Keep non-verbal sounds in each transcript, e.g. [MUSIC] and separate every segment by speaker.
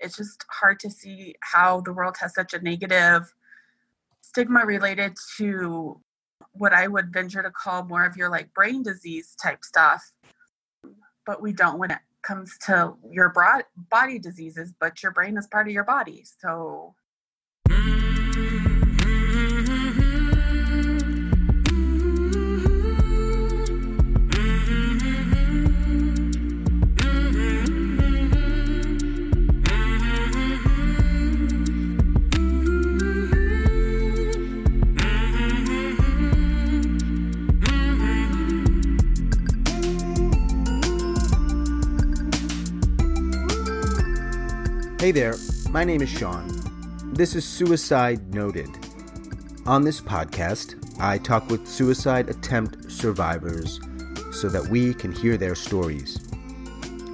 Speaker 1: it's just hard to see how the world has such a negative stigma related to what I would venture to call more of your like brain disease type stuff. But we don't when it comes to your broad body diseases, but your brain is part of your body. So
Speaker 2: Hey there, my name is Sean. This is Suicide Noted. On this podcast, I talk with suicide attempt survivors so that we can hear their stories.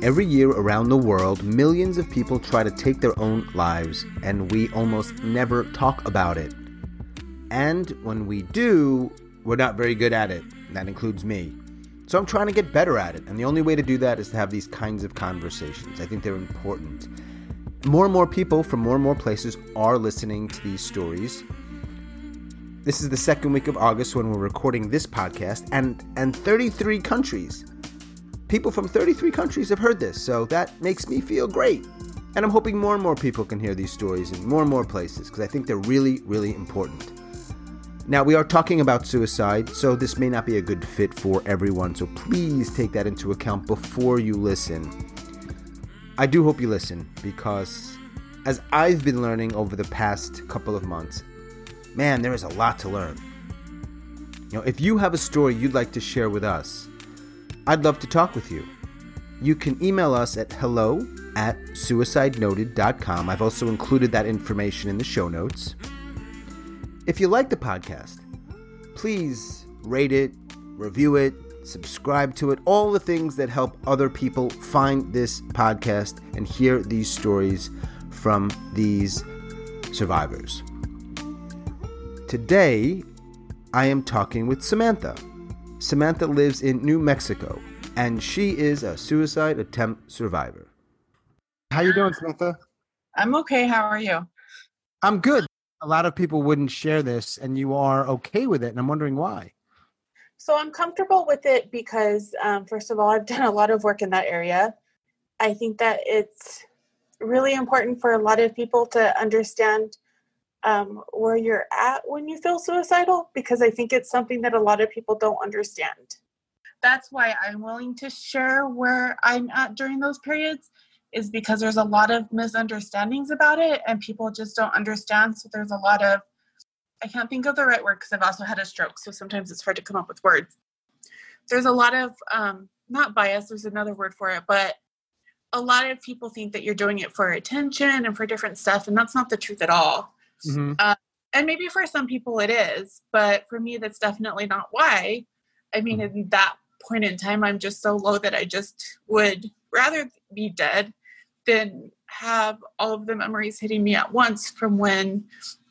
Speaker 2: Every year around the world, millions of people try to take their own lives, and we almost never talk about it. And when we do, we're not very good at it. That includes me. So I'm trying to get better at it, and the only way to do that is to have these kinds of conversations. I think they're important more and more people from more and more places are listening to these stories. This is the second week of August when we're recording this podcast, and and 33 countries. People from 33 countries have heard this, so that makes me feel great. And I'm hoping more and more people can hear these stories in more and more places because I think they're really, really important. Now, we are talking about suicide, so this may not be a good fit for everyone, so please take that into account before you listen. I do hope you listen because, as I've been learning over the past couple of months, man, there is a lot to learn. You know, if you have a story you'd like to share with us, I'd love to talk with you. You can email us at hello at suicidenoted.com. I've also included that information in the show notes. If you like the podcast, please rate it, review it, subscribe to it, all the things that help other people find this podcast and hear these stories from these survivors. Today, I am talking with Samantha. Samantha lives in New Mexico, and she is a suicide attempt survivor. How you doing, Samantha?
Speaker 1: I'm okay. How are you?
Speaker 2: I'm good. A lot of people wouldn't share this, and you are okay with it, and I'm wondering why.
Speaker 1: So I'm comfortable with it because, um, first of all, I've [LAUGHS] done a lot of work in that area. I think that it's really important for a lot of people to understand um, where you're at when you feel suicidal because I think it's something that a lot of people don't understand. That's why I'm willing to share where I'm at during those periods, is because there's a lot of misunderstandings about it and people just don't understand. So there's a lot of I can't think of the right word because I've also had a stroke, so sometimes it's hard to come up with words. There's a lot of um, not bias. There's another word for it, but a lot of people think that you're doing it for attention and for different stuff, and that's not the truth at all. Mm-hmm. Uh, and maybe for some people it is, but for me, that's definitely not why. I mean, mm-hmm. in that point in time, I'm just so low that I just would rather be dead than have all of the memories hitting me at once from when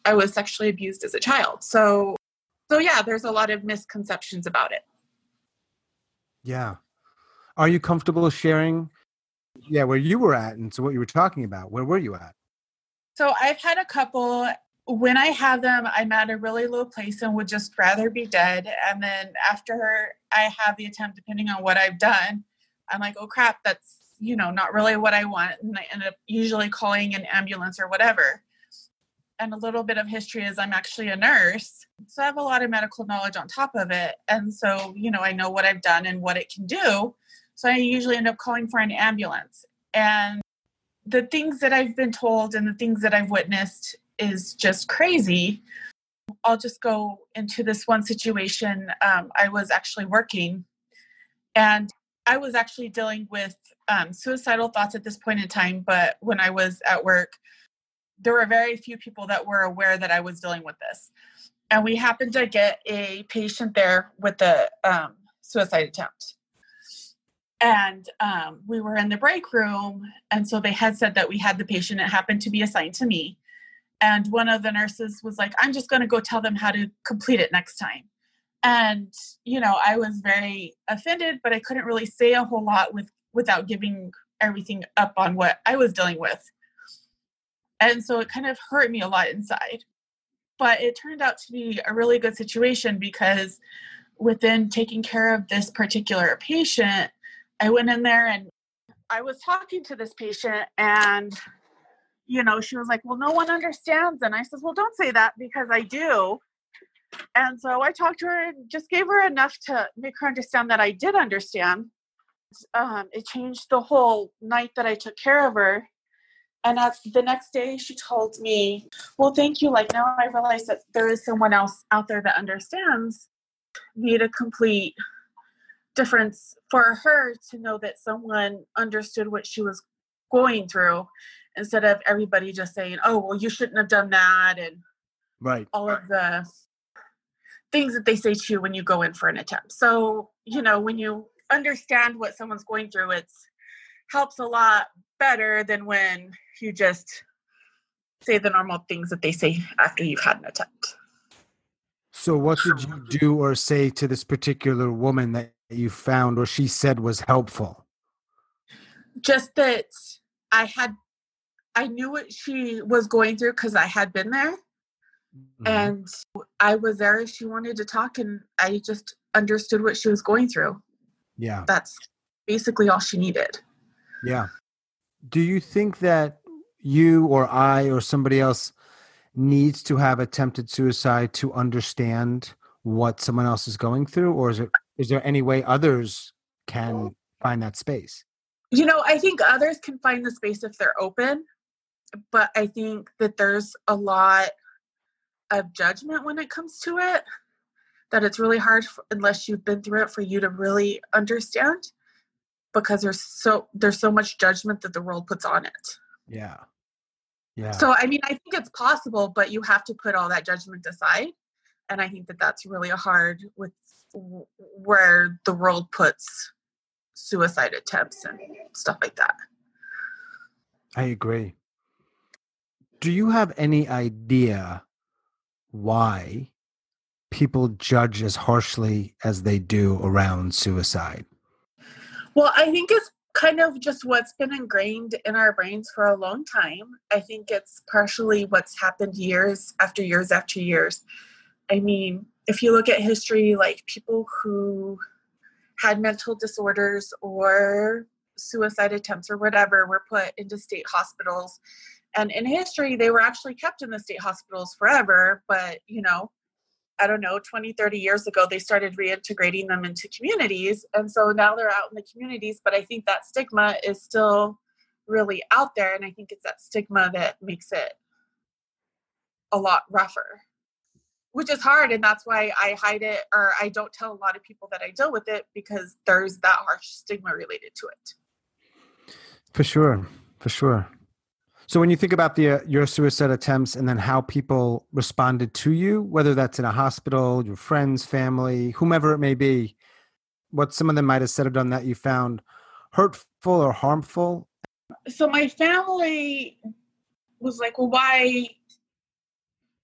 Speaker 1: I was sexually abused as a child. So so yeah, there's a lot of misconceptions about it.
Speaker 2: Yeah. Are you comfortable sharing yeah, where you were at and so what you were talking about? Where were you at?
Speaker 1: So I've had a couple when I have them, I'm at a really low place and would just rather be dead. And then after I have the attempt, depending on what I've done, I'm like, oh crap, that's you know not really what I want, and I end up usually calling an ambulance or whatever and a little bit of history is I'm actually a nurse. So I have a lot of medical knowledge on top of it. And so, you know, I know what I've done and what it can do. So I usually end up calling for an ambulance. And the things that I've been told and the things that I've witnessed is just crazy. I'll just go into this one situation. Um, I was actually working and I was actually dealing with um, suicidal thoughts at this point in time. But when I was at work, there were very few people that were aware that I was dealing with this. And we happened to get a patient there with a um, suicide attempt. And um, we were in the break room. And so they had said that we had the patient. It happened to be assigned to me. And one of the nurses was like, I'm just going to go tell them how to complete it next time. And, you know, I was very offended, but I couldn't really say a whole lot with without giving everything up on what I was dealing with. And so it kind of hurt me a lot inside. But it turned out to be a really good situation because within taking care of this particular patient, I went in there and I was talking to this patient and you know, she was like, Well, no one understands. And I says, Well, don't say that because I do. And so I talked to her and just gave her enough to make her understand that I did understand. Um, it changed the whole night that I took care of her. And at the next day, she told me, Well, thank you. Like now I realize that there is someone else out there that understands. Made a complete difference for her to know that someone understood what she was going through instead of everybody just saying, "Oh, well, you shouldn't have done that," and
Speaker 3: right
Speaker 1: all of the things that they say to you when you go in for an attempt. So, you know, when you understand what someone's going through, it's helps a lot better than when you just say the normal things that they say after you've had an attempt.
Speaker 3: So, what did you do or say to this particular woman that you found or she said was helpful?
Speaker 1: Just that I had I knew what she was going through because I had been there. Mm-hmm. And I was there. If she wanted to talk, and I just understood what she was going through.
Speaker 3: Yeah.
Speaker 1: That's basically all she needed.
Speaker 3: Yeah. Do you think that you or I or somebody else needs to have attempted suicide to understand what someone else is going through? Or is it is there any way others can find that space?
Speaker 1: You know, I think others can find the space if they're open but I think that there's a lot of judgment when it comes to it. That it's really hard for, unless you've been through it for you to really understand, because there's so there's so much judgment that the world puts on it.
Speaker 3: Yeah, yeah.
Speaker 1: So I mean, I think it's possible, but you have to put all that judgment aside, and I think that that's really hard with where the world puts suicide attempts and stuff like that.
Speaker 3: I agree do you have any idea why people judge as harshly as they do around suicide?
Speaker 1: Well, I think it's kind of just what's been ingrained in our brains for a long time. I think it's partially what's happened years after years after years. I mean, if you look at history, like people who had mental disorders or suicide attempts or whatever were put into state hospitals and in history they were actually kept in the state hospitals forever but you know i don't know 20 30 years ago they started reintegrating them into communities and so now they're out in the communities but i think that stigma is still really out there and i think it's that stigma that makes it a lot rougher which is hard and that's why i hide it or i don't tell a lot of people that i deal with it because there's that harsh stigma related to it.
Speaker 3: For sure for sure so when you think about the uh, your suicide attempts and then how people responded to you, whether that's in a hospital, your friends, family, whomever it may be, what some of them might have said or done that you found hurtful or harmful?
Speaker 1: So my family was like, "Well, why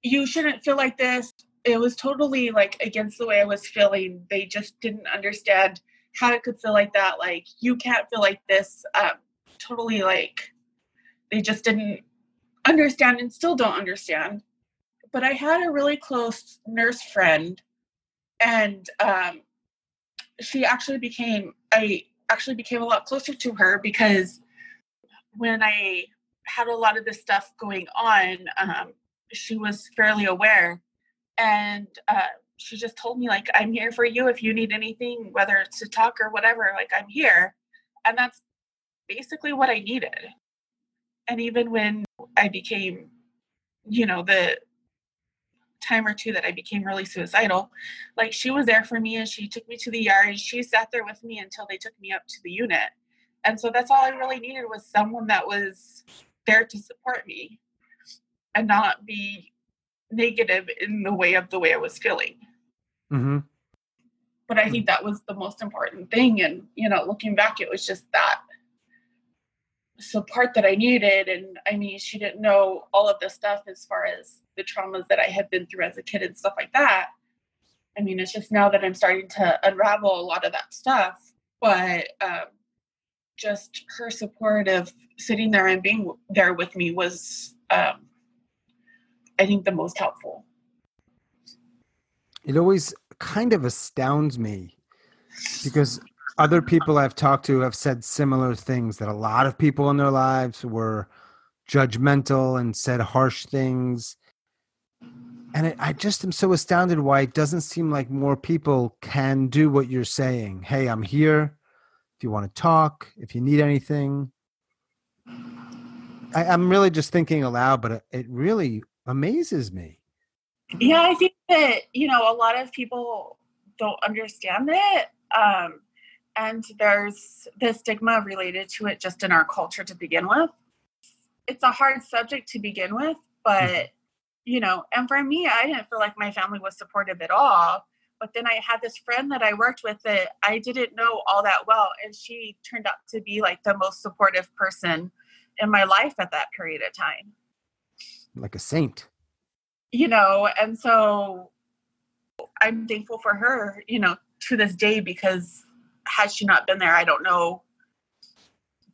Speaker 1: you shouldn't feel like this." It was totally like against the way I was feeling. They just didn't understand how I could feel like that. Like you can't feel like this. Um, totally like they just didn't understand and still don't understand. But I had a really close nurse friend, and um, she actually became I actually became a lot closer to her because when I had a lot of this stuff going on, um, she was fairly aware, and uh, she just told me like, "I'm here for you if you need anything, whether it's to talk or whatever. Like I'm here," and that's basically what I needed and even when I became, you know, the time or two that I became really suicidal, like she was there for me and she took me to the yard. She sat there with me until they took me up to the unit. And so that's all I really needed was someone that was there to support me and not be negative in the way of the way I was feeling.
Speaker 3: Mm-hmm.
Speaker 1: But I think that was the most important thing. And, you know, looking back, it was just that support that I needed. And I mean, she didn't know all of the stuff as far as the traumas that I had been through as a kid and stuff like that. I mean, it's just now that I'm starting to unravel a lot of that stuff. But um, just her support of sitting there and being there with me was um, I think the most helpful.
Speaker 3: It always kind of astounds me because other people I've talked to have said similar things that a lot of people in their lives were judgmental and said harsh things. And it, I just am so astounded why it doesn't seem like more people can do what you're saying. Hey, I'm here. If you want to talk, if you need anything. I, am really just thinking aloud, but it, it really amazes me.
Speaker 1: Yeah, I think that, you know, a lot of people don't understand it. Um, and there's the stigma related to it just in our culture to begin with. It's a hard subject to begin with, but mm-hmm. you know, and for me, I didn't feel like my family was supportive at all. But then I had this friend that I worked with that I didn't know all that well, and she turned out to be like the most supportive person in my life at that period of time.
Speaker 3: Like a saint.
Speaker 1: You know, and so I'm thankful for her, you know, to this day because had she not been there, I don't know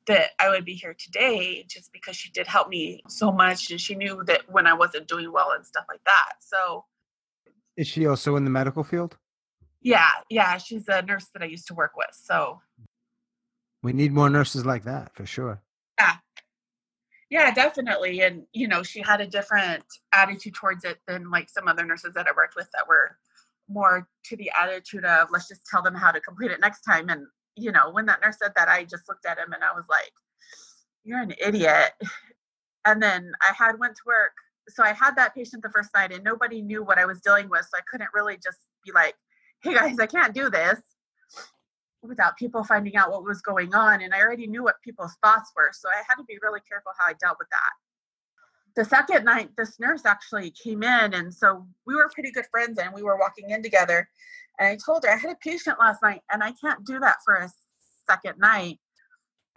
Speaker 1: that I would be here today just because she did help me so much and she knew that when I wasn't doing well and stuff like that. So
Speaker 3: is she also in the medical field?
Speaker 1: Yeah, yeah, she's a nurse that I used to work with. So
Speaker 3: we need more nurses like that for sure.
Speaker 1: Yeah. Yeah, definitely. And you know, she had a different attitude towards it than like some other nurses that I worked with that were more to the attitude of let's just tell them how to complete it next time. And you know when that nurse said that i just looked at him and i was like you're an idiot. And then i had went to work. So i had that patient the first night and nobody knew what i was dealing with. So i couldn't really just be like hey guys i can't do this without people finding out what was going on. And i already knew what people's thoughts were. So i had to be really careful how i dealt with that the second night this nurse actually came in and so we were pretty good friends and we were walking in together. And i told her i had a patient last night and i can't do that for a second night.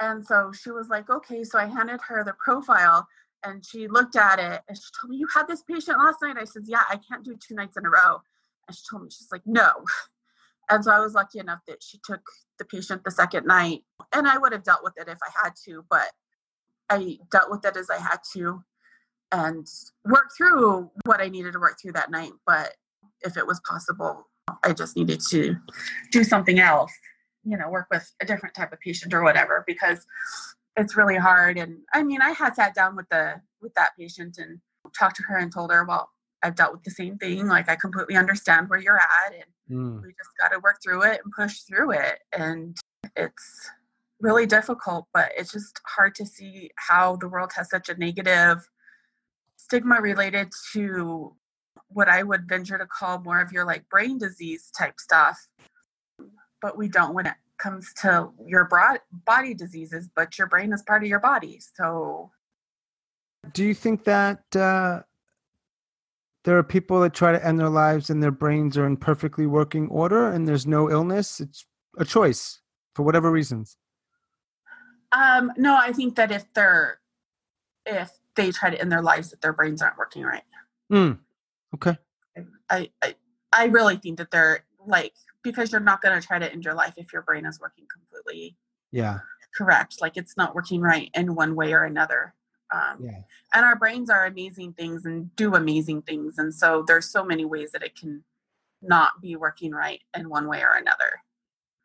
Speaker 1: And so she was like okay. So i handed her the profile and she looked at it and she told me you had this patient last night? I said yeah i can't do two nights in a row. And she told me she's like no. [LAUGHS] And so i was lucky enough that she took the patient the second night and i would have dealt with it if i had to but i dealt with it as i had to and work through what I needed to work through that night. But if it was possible, I just needed to do something else, you know, work with a different type of patient or whatever, because it's really hard. And I mean, I had sat down with the with that patient and talked to her and told her, well, I've dealt with the same thing. Like I completely understand where you're at, and mm. we just got to work through it and push through it. And it's really difficult, but it's just hard to see how the world has such a negative stigma related to what I would venture to call more of your like brain disease type stuff. But we don't when it comes to your broad body diseases, but your brain is part of your body. So
Speaker 3: do you think that uh, there are people that try to end their lives and their brains are in perfectly working order and there's no illness? It's a choice for whatever reasons.
Speaker 1: Um, no, I think that if they're if they try to end their lives that their brains aren't working right.
Speaker 3: Mm. Okay.
Speaker 1: I, I I really think that they're like because you're not going to try to end your life if your brain is working completely.
Speaker 3: Yeah.
Speaker 1: Correct. Like it's not working right in one way or another. Um, yeah. And our brains are amazing things and do amazing things, and so there's so many ways that it can not be working right in one way or another.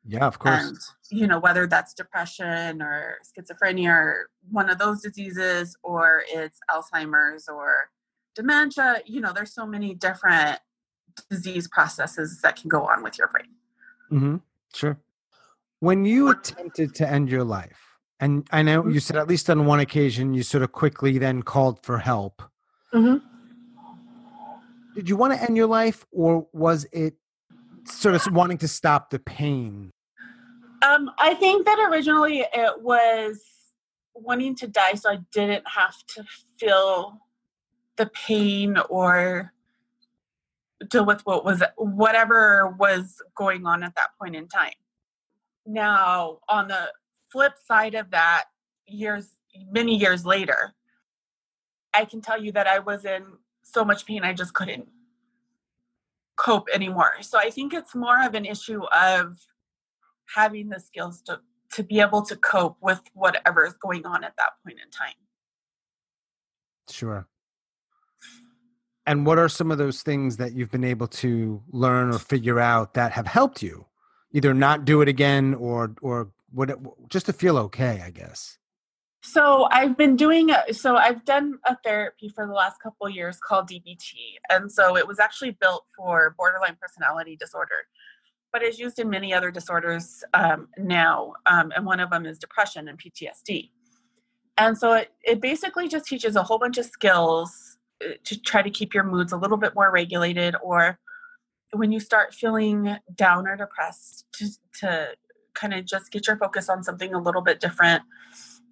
Speaker 3: Yeah, of course. And,
Speaker 1: you know, whether that's depression or schizophrenia or one of those diseases, or it's Alzheimer's or dementia, you know, there's so many different disease processes that can go on with your brain.
Speaker 3: Mm-hmm. Sure. When you attempted to end your life, and I know you mm-hmm. said at least on one occasion you sort of quickly then called for help. Mm-hmm. Did you want to end your life, or was it sort of wanting to stop the pain
Speaker 1: um, I think that originally it was wanting to die so I didn't have to feel the pain or deal with what was whatever was going on at that point in time. Now, on the flip side of that, years many years later, I can tell you that I was in so much pain I just couldn't cope anymore. So I think it's more of an issue of having the skills to to be able to cope with whatever is going on at that point in time
Speaker 3: Sure. And what are some of those things that you've been able to learn or figure out that have helped you either not do it again or or what just to feel okay, I guess?
Speaker 1: So I've been doing so I've done a therapy for the last couple years called DBT. And so it was actually built for borderline personality disorder. But is used in many other disorders um, now, um, and one of them is depression and PTSD. And so it, it basically just teaches a whole bunch of skills uh, to try to keep your moods a little bit more regulated or when you start feeling down or depressed to, to kind of just get your focus on something a little bit different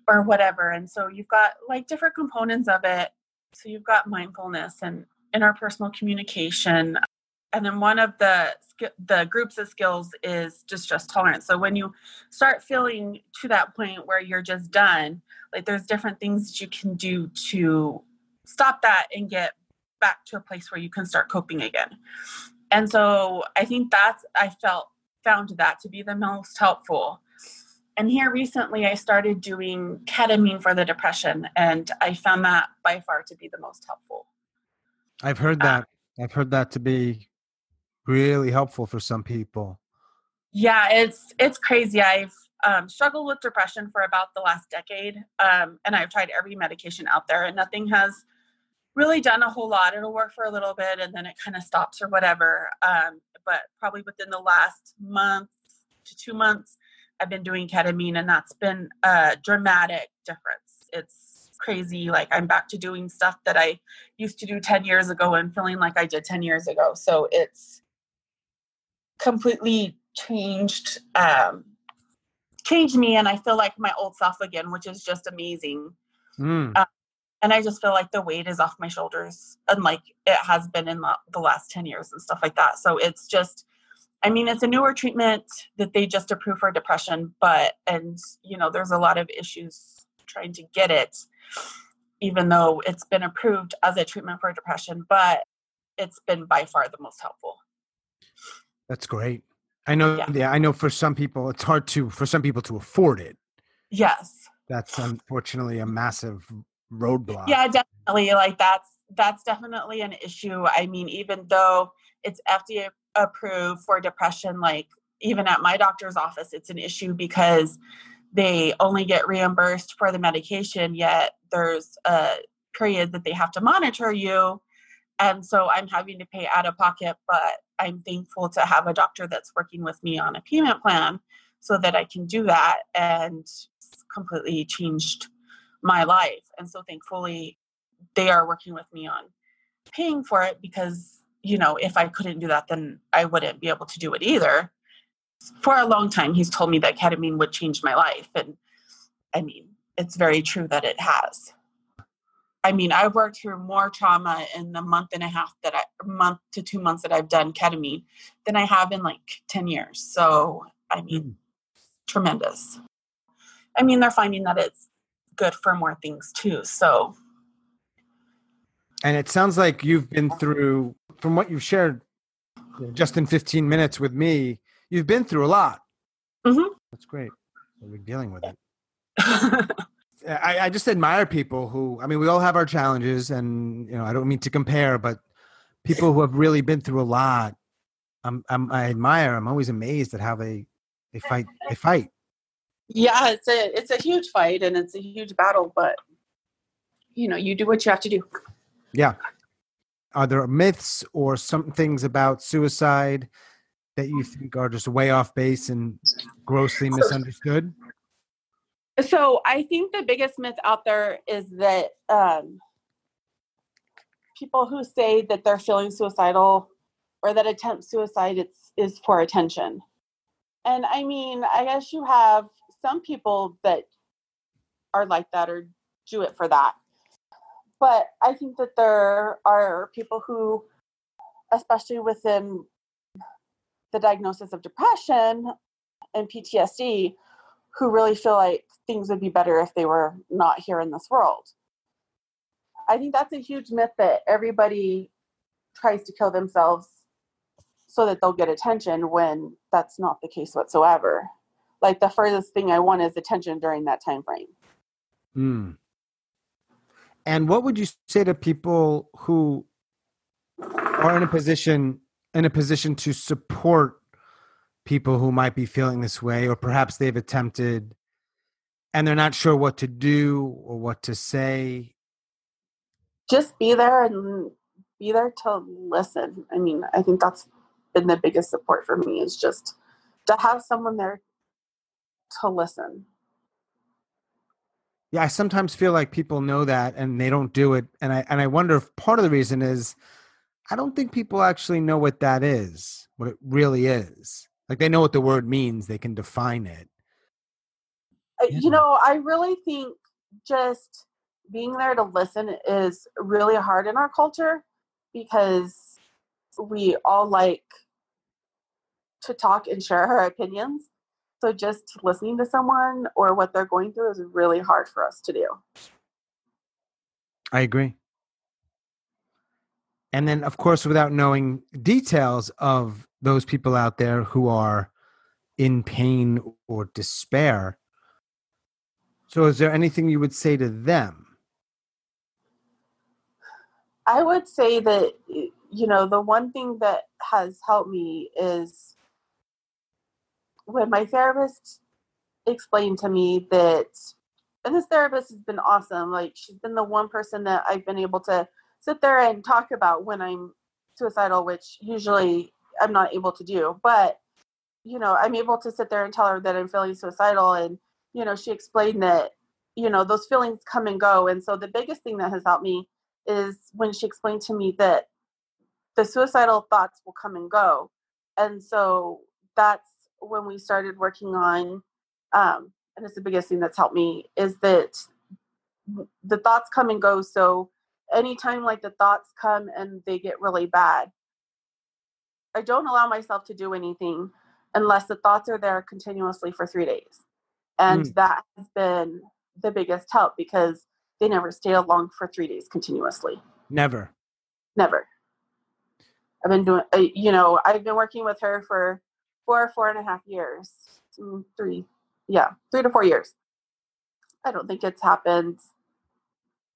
Speaker 1: or whatever. And so you've got like different components of it. So you've got mindfulness and interpersonal communication and then one of the the groups of skills is distress tolerance. So when you start feeling to that point where you're just done like there's different things that you can do to stop that and get back to a place where you can start coping again. And so i think that's i felt found that to be the most helpful. And here recently i started doing ketamine for the depression and i found that by far to be the most helpful.
Speaker 3: I've heard that. Uh, i've heard that to be really helpful for some people
Speaker 1: yeah it's it's crazy i've um, struggled with depression for about the last decade um, and i've tried every medication out there and nothing has really done a whole lot it'll work for a little bit and then it kind of stops or whatever um, but probably within the last month to two months I've been doing ketamine, and that's been a dramatic difference. It's crazy. Like I'm back to doing stuff that I used to do 10 years ago and feeling like I did 10 years ago. So it's completely changed um, changed me, and I feel like my old self again, which is just amazing. Mm. Um, and I just feel like the weight is off my shoulders, unlike it has been in the, the last 10 years and stuff like that. So it's just I mean, it's a newer treatment that they just approved for depression, but, and, you know, there's a lot of issues trying to get it, even though it's been approved as a treatment for depression, but it's been by far the most helpful.
Speaker 3: That's great. I know, yeah. yeah, I know for some people, it's hard to, for some people to afford it.
Speaker 1: Yes.
Speaker 3: That's unfortunately a massive roadblock.
Speaker 1: Yeah, definitely. Like that's, that's definitely an issue. I mean, even though it's FDA approved for depression like even at my doctor's office it's an issue because they only get reimbursed for the medication yet there's a period that they have to monitor you and so i'm having to pay out of pocket but i'm thankful to have a doctor that's working with me on a payment plan so that i can do that and completely changed my life and so thankfully they are working with me on paying for it because you know, if I couldn't do that, then I wouldn't be able to do it either. For a long time, he's told me that ketamine would change my life. And I mean, it's very true that it has. I mean, I've worked through more trauma in the month and a half that I, month to two months that I've done ketamine than I have in like 10 years. So, I mean, mm. tremendous. I mean, they're finding that it's good for more things too. So,
Speaker 3: and it sounds like you've been through, from what you've shared just in 15 minutes with me, you've been through a lot. Mm-hmm. That's great. We're dealing with it. [LAUGHS] [LAUGHS] I, I just admire people who, I mean, we all have our challenges, and, you know, I don't mean to compare, but people who have really been through a lot, I'm, I'm, I admire, I'm always amazed at how they, they fight, they fight.
Speaker 1: Yeah, it's a, it's a huge fight and it's a huge battle, but, you know, you do what you have to do.
Speaker 3: Yeah. Are there myths or some things about suicide that you think are just way off base and grossly misunderstood?
Speaker 1: So I think the biggest myth out there is that um, people who say that they're feeling suicidal or that attempt suicide it's, is for attention. And I mean, I guess you have some people that are like that or do it for that. But I think that there are people who, especially within the diagnosis of depression and PTSD, who really feel like things would be better if they were not here in this world. I think that's a huge myth that everybody tries to kill themselves so that they'll get attention when that's not the case whatsoever. Like the furthest thing I want is attention during that time frame.
Speaker 3: Hmm. And what would you say to people who are in a position in a position to support people who might be feeling this way or perhaps they've attempted and they're not sure what to do or what to say.
Speaker 1: Just be there and be there to listen. I mean i think that's been the biggest support for me is just to have someone there to listen.
Speaker 3: Yeah i sometimes feel like people know that and they don't do it and i and i wonder if part of the reason is i don't think people actually know what that is what it really is like they know what the word means they can define it.
Speaker 1: Uh, you know i really think just being there to listen is really hard in our culture because we all like to talk and share our opinions. So just listening to someone or what they're going through is really hard for us to do.
Speaker 3: I agree and then of course without knowing details of those people out there who are in pain or despair. So is there anything you would say to them?
Speaker 1: I would say that you know the one thing that has helped me is when my therapist explained to me that and this therapist has been awesome like she's been the one person that i've been able to sit there and talk about when I'm suicidal, which usually I'm not able to do. But, you know, I'm able to sit there and tell her that I'm feeling suicidal. And, you know, she explained that, you know, those feelings come and go. And so the biggest thing that has helped me is when she explained to me that the suicidal thoughts will come and go. And so that's when we started working on, um, and it's the biggest thing that's helped me is that the thoughts come and go. So anytime like the thoughts come and they get really bad, I don't allow myself to do anything unless the thoughts are there continuously for three days. And mm. that has been the biggest help because they never stay along for three days continuously.
Speaker 3: Never.
Speaker 1: Never. I've been doing, uh, you know, I've been working with her for four, four and a half years, mm, three, yeah, three to four years. I don't think it's happened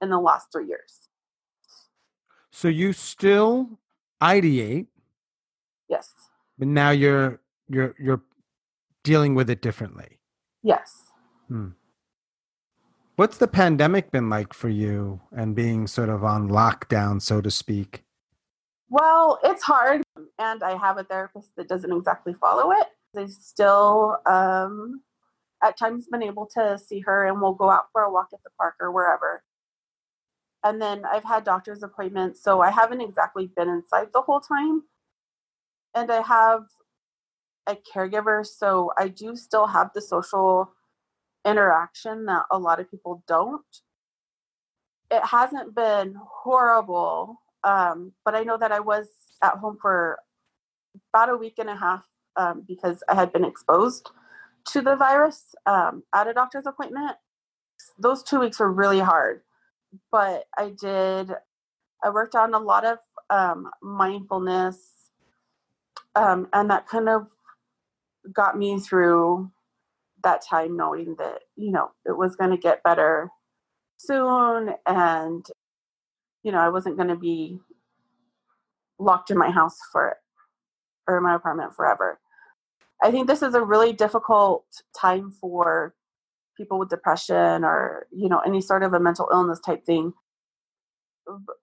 Speaker 1: in the last three years.
Speaker 3: So you still ideate.
Speaker 1: Yes.
Speaker 3: But now you're you're you're dealing with it differently.
Speaker 1: Yes.
Speaker 3: Hmm. What's the pandemic been like for you and being sort of on lockdown, so to speak?
Speaker 1: Well, it's hard, and I have a therapist that doesn't exactly follow it. I've still, um, at times, been able to see her, and we'll go out for a walk at the park or wherever and then I've had doctor's appointments, so I haven't exactly been inside the whole time. And I have a caregiver, so I do still have the social interaction that a lot of people don't. It hasn't been horrible, um, but I know that I was at home for about a week and a half um, because I had been exposed to the virus um, at a doctor's appointment. Those two weeks were really hard but I did, I worked on a lot of um, mindfulness, um, and that kind of got me through that time knowing that, you know, it was going to get better soon and, you know, I wasn't going to be locked in my house for or my apartment forever. I think this is a really difficult time for people with depression or you know any sort of a mental illness type thing.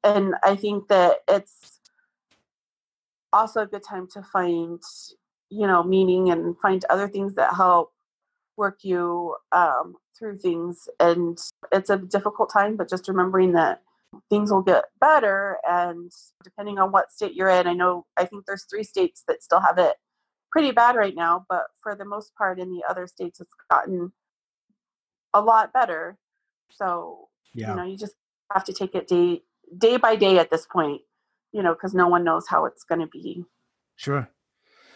Speaker 1: And i think that it's also a good time to find you know meaning and find other things that help work you um, through things. And it's a difficult time but just remembering that things will get better and depending on what state you're in i know i think there's three states that still have it pretty bad right now but for the most part in the other states it's gotten a lot better. So, yeah. you know, you just have to take it day day by day at this point, you know, because no one knows how it's going to be.
Speaker 3: Sure.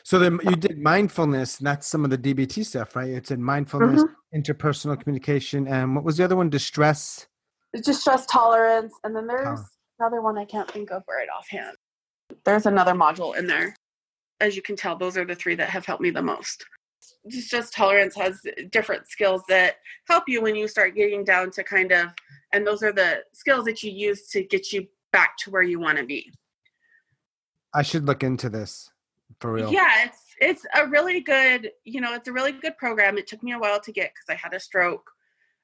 Speaker 3: So then you did mindfulness, and that's some of the DBT stuff, right? It's in mindfulness, mm-hmm. interpersonal communication, and what was the other one? Distress.
Speaker 1: Distress tolerance, and then there's another one I can't think of right offhand. There's another module in there. As you can tell, those are the three that have helped me the most distress tolerance has different skills that help you when you start getting down to kind of and those are the skills that you use to get you back to where you want to be.
Speaker 3: I should look into this for real.
Speaker 1: Yeah it's it's a really good you know it's a really good program. It took me a while to get because i had a stroke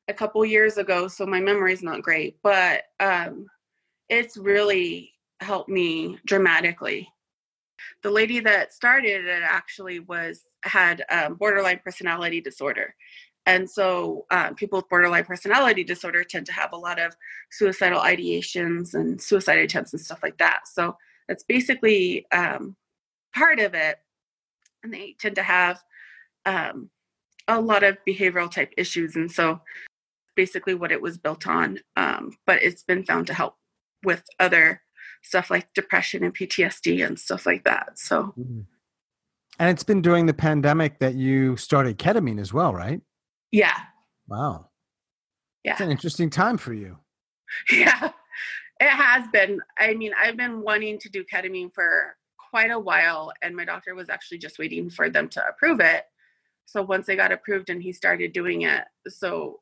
Speaker 1: a couple years ago so my memory's not great but um it's really helped me dramatically. The lady that started it actually was had um, borderline personality disorder. And so um, people with borderline personality disorder tend to have a lot of suicidal ideations and suicide attempts and stuff like that. So that's basically um, part of it. And they tend to have um, a lot of behavioral type issues. And so basically what it was built on um, but it's been found to help with other stuff like depression and ptsd and stuff like that. So
Speaker 3: mm-hmm. And it's been during the pandemic that you started ketamine as well right?
Speaker 1: Yeah.
Speaker 3: Wow.
Speaker 1: Yeah.
Speaker 3: it's an interesting time for you. [LAUGHS]
Speaker 1: Yeah. It has been. I mean i've been wanting to do ketamine for quite a while and my doctor was actually just waiting for them to approve it. So once they got approved and he started doing it so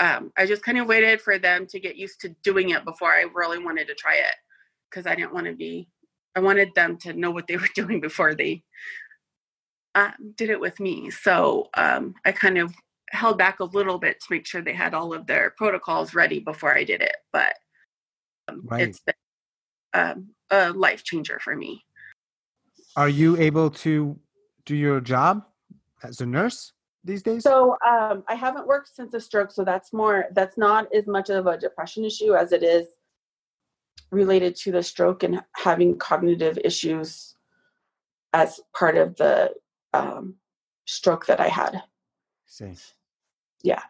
Speaker 1: um, i just kind of waited for them to get used to doing it before i really wanted to try it because i didn't want to be i wanted them to know what they were [LAUGHS] doing before they um, did it with me so um, i kind of held back a little bit to make sure they had all of their protocols ready before i did it but um, right. it's been um, a life changer for me
Speaker 3: are you able to do your job as a nurse these days?
Speaker 1: So um, I haven't worked since a stroke, so that's more that's not as much of a depression issue as it is related to the stroke and having cognitive issues as part of the um, stroke that I had.
Speaker 3: See.
Speaker 1: Yeah.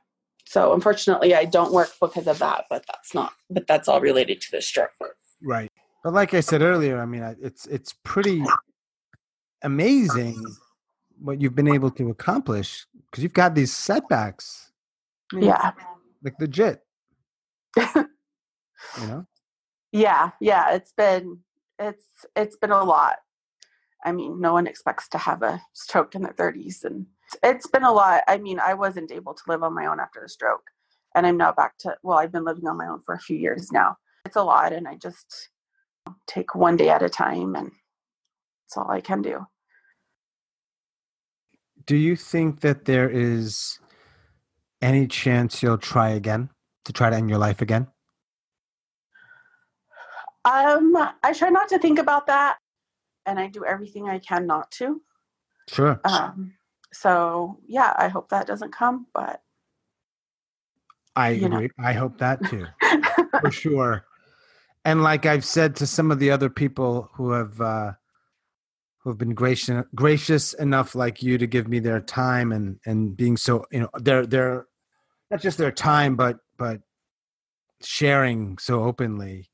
Speaker 1: So unfortunately, I don't work because of that, but that's not. But that's all related to the stroke.
Speaker 3: Right. But like I said earlier, I mean, it's it's pretty amazing what you've been able to accomplish because you've got these setbacks.
Speaker 1: I mean, yeah.
Speaker 3: Like legit. [LAUGHS] you know?
Speaker 1: Yeah, yeah. It's been it's it's been a lot. I mean, no one expects to have a stroke in their 30s and it's been a lot. I mean, I wasn't able to live on my own after the stroke. And I'm now back to well, I've been living on my own for a few years now. It's a lot and I just take one day at a time and that's all I can do
Speaker 3: do you think that there is any chance you'll try again to try to end your life again?
Speaker 1: Um, I try not to think about that, and I do everything I can not to.
Speaker 3: Sure.
Speaker 1: Um, so yeah, I hope that doesn't come, but
Speaker 3: I agree. Know. I hope that too, [LAUGHS] for sure. And like I've said to some of the other people who have uh, who have been gracious gracious enough like you to give me their time and and being so you know their their not just their time but but sharing so openly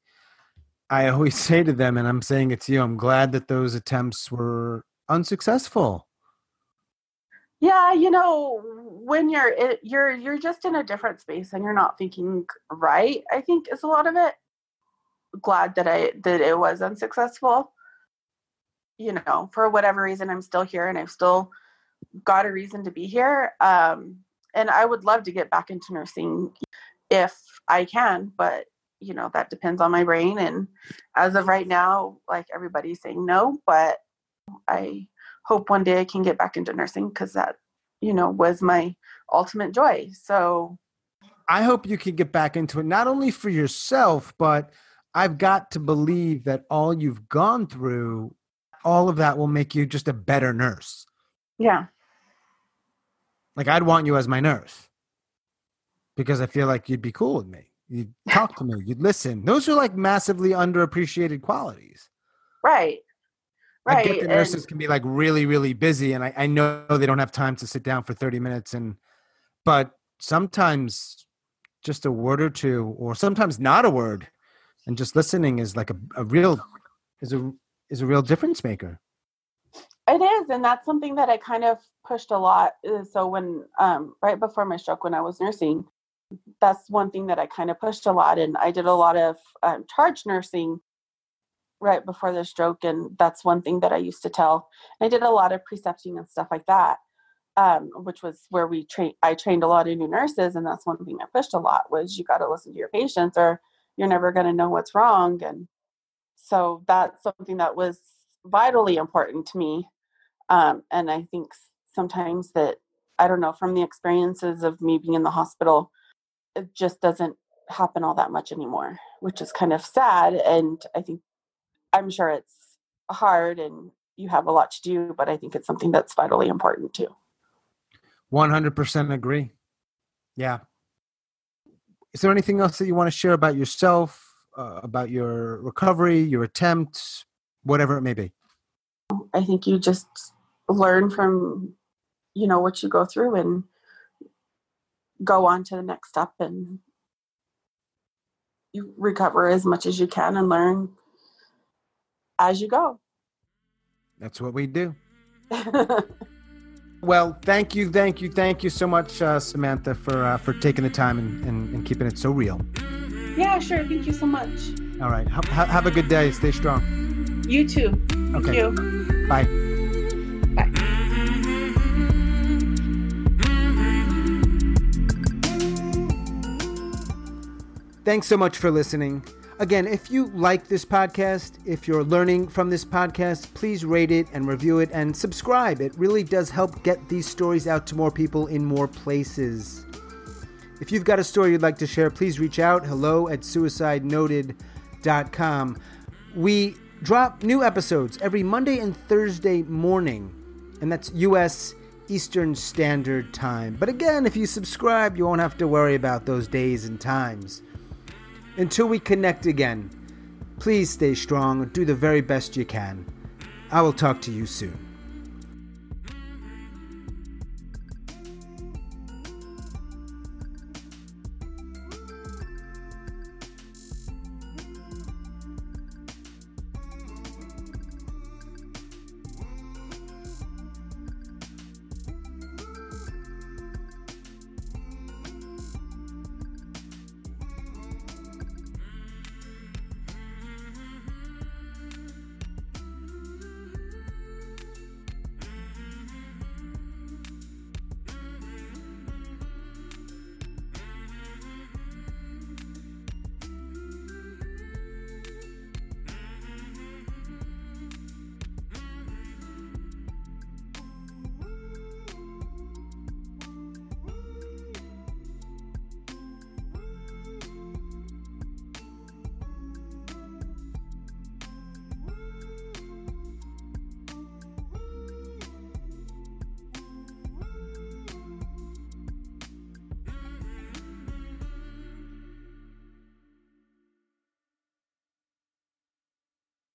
Speaker 3: i always [LAUGHS] say to them and i'm saying it to you i'm glad that those attempts were unsuccessful
Speaker 1: yeah you know when you're you're you're just in a different space and you're not thinking right i think is a lot of it glad that i that it was unsuccessful you know, for whatever reason, I'm still here and I've still got a reason to be here. Um, and I would love to get back into nursing if I can, but you know, that depends on my brain. And as of right now, like everybody's saying no, but I hope one day I can get back into nursing because that, you know, was my ultimate joy. So
Speaker 3: I hope you can get back into it, not only for yourself, but I've got to believe that all you've gone through all of that will make you just a better nurse.
Speaker 1: Yeah.
Speaker 3: Like I'd want you as my nurse because I feel like you'd be cool with me. You'd talk to me, you'd listen. Those are like massively underappreciated qualities.
Speaker 1: Right. Right. I
Speaker 3: get the nurses and, can be like really, really busy, and I, I know they don't have time to sit down for 30 minutes. And but sometimes just a word or two, or sometimes not a word, and just listening is like a, a real is a is a real difference maker.
Speaker 1: It is, and that's something that I kind of pushed a lot. Uh, so when um, right before my stroke, when I was nursing, that's one thing that I kind of pushed a lot, and I did a lot of um, charge nursing right before the stroke, and that's one thing that I used to tell. I did a lot of precepting and stuff like that. um, which was where we train. I trained a lot of new nurses, and that's one thing I pushed a lot was you got to listen to your patients, or you're never going to know what's wrong. And so that's something that was vitally important to me. Um, and I think sometimes that I don't know from the experiences of me being in the hospital, it just doesn't happen all that much anymore, which is kind of sad. And I think I'm sure it's hard and you have a lot to do, but I think it's something that's vitally important too.
Speaker 3: 100% agree. Yeah. Is there anything else that you want to share about yourself, uh, about your recovery, your attempts, whatever it may be?
Speaker 1: I think you just learn from, you know, what you go through and go on to the next step and you recover as much as you can and learn as you go.
Speaker 3: That's what we do. [LAUGHS] Well, thank you, thank you, thank you so much, uh, Samantha, for uh, for taking the time and, and, and, keeping it so real.
Speaker 1: Yeah, sure. Thank you so much.
Speaker 3: All right. Ha- have a good day. Stay strong.
Speaker 1: You too. Thank okay. You.
Speaker 3: Bye.
Speaker 1: Bye.
Speaker 3: Thanks so much for listening. Again, if you like this podcast, if you're learning from this podcast, please rate it and review it and subscribe. It really does help get these stories out to more people in more places. If you've got a story you'd like to share, please reach out. Hello at suicidenoted.com. We drop new episodes every Monday and Thursday morning, and that's U.S. Eastern Standard Time. But again, if you subscribe, you won't have to worry about those days and times. Until we connect again, please stay strong do the very best you can. I will talk to you soon.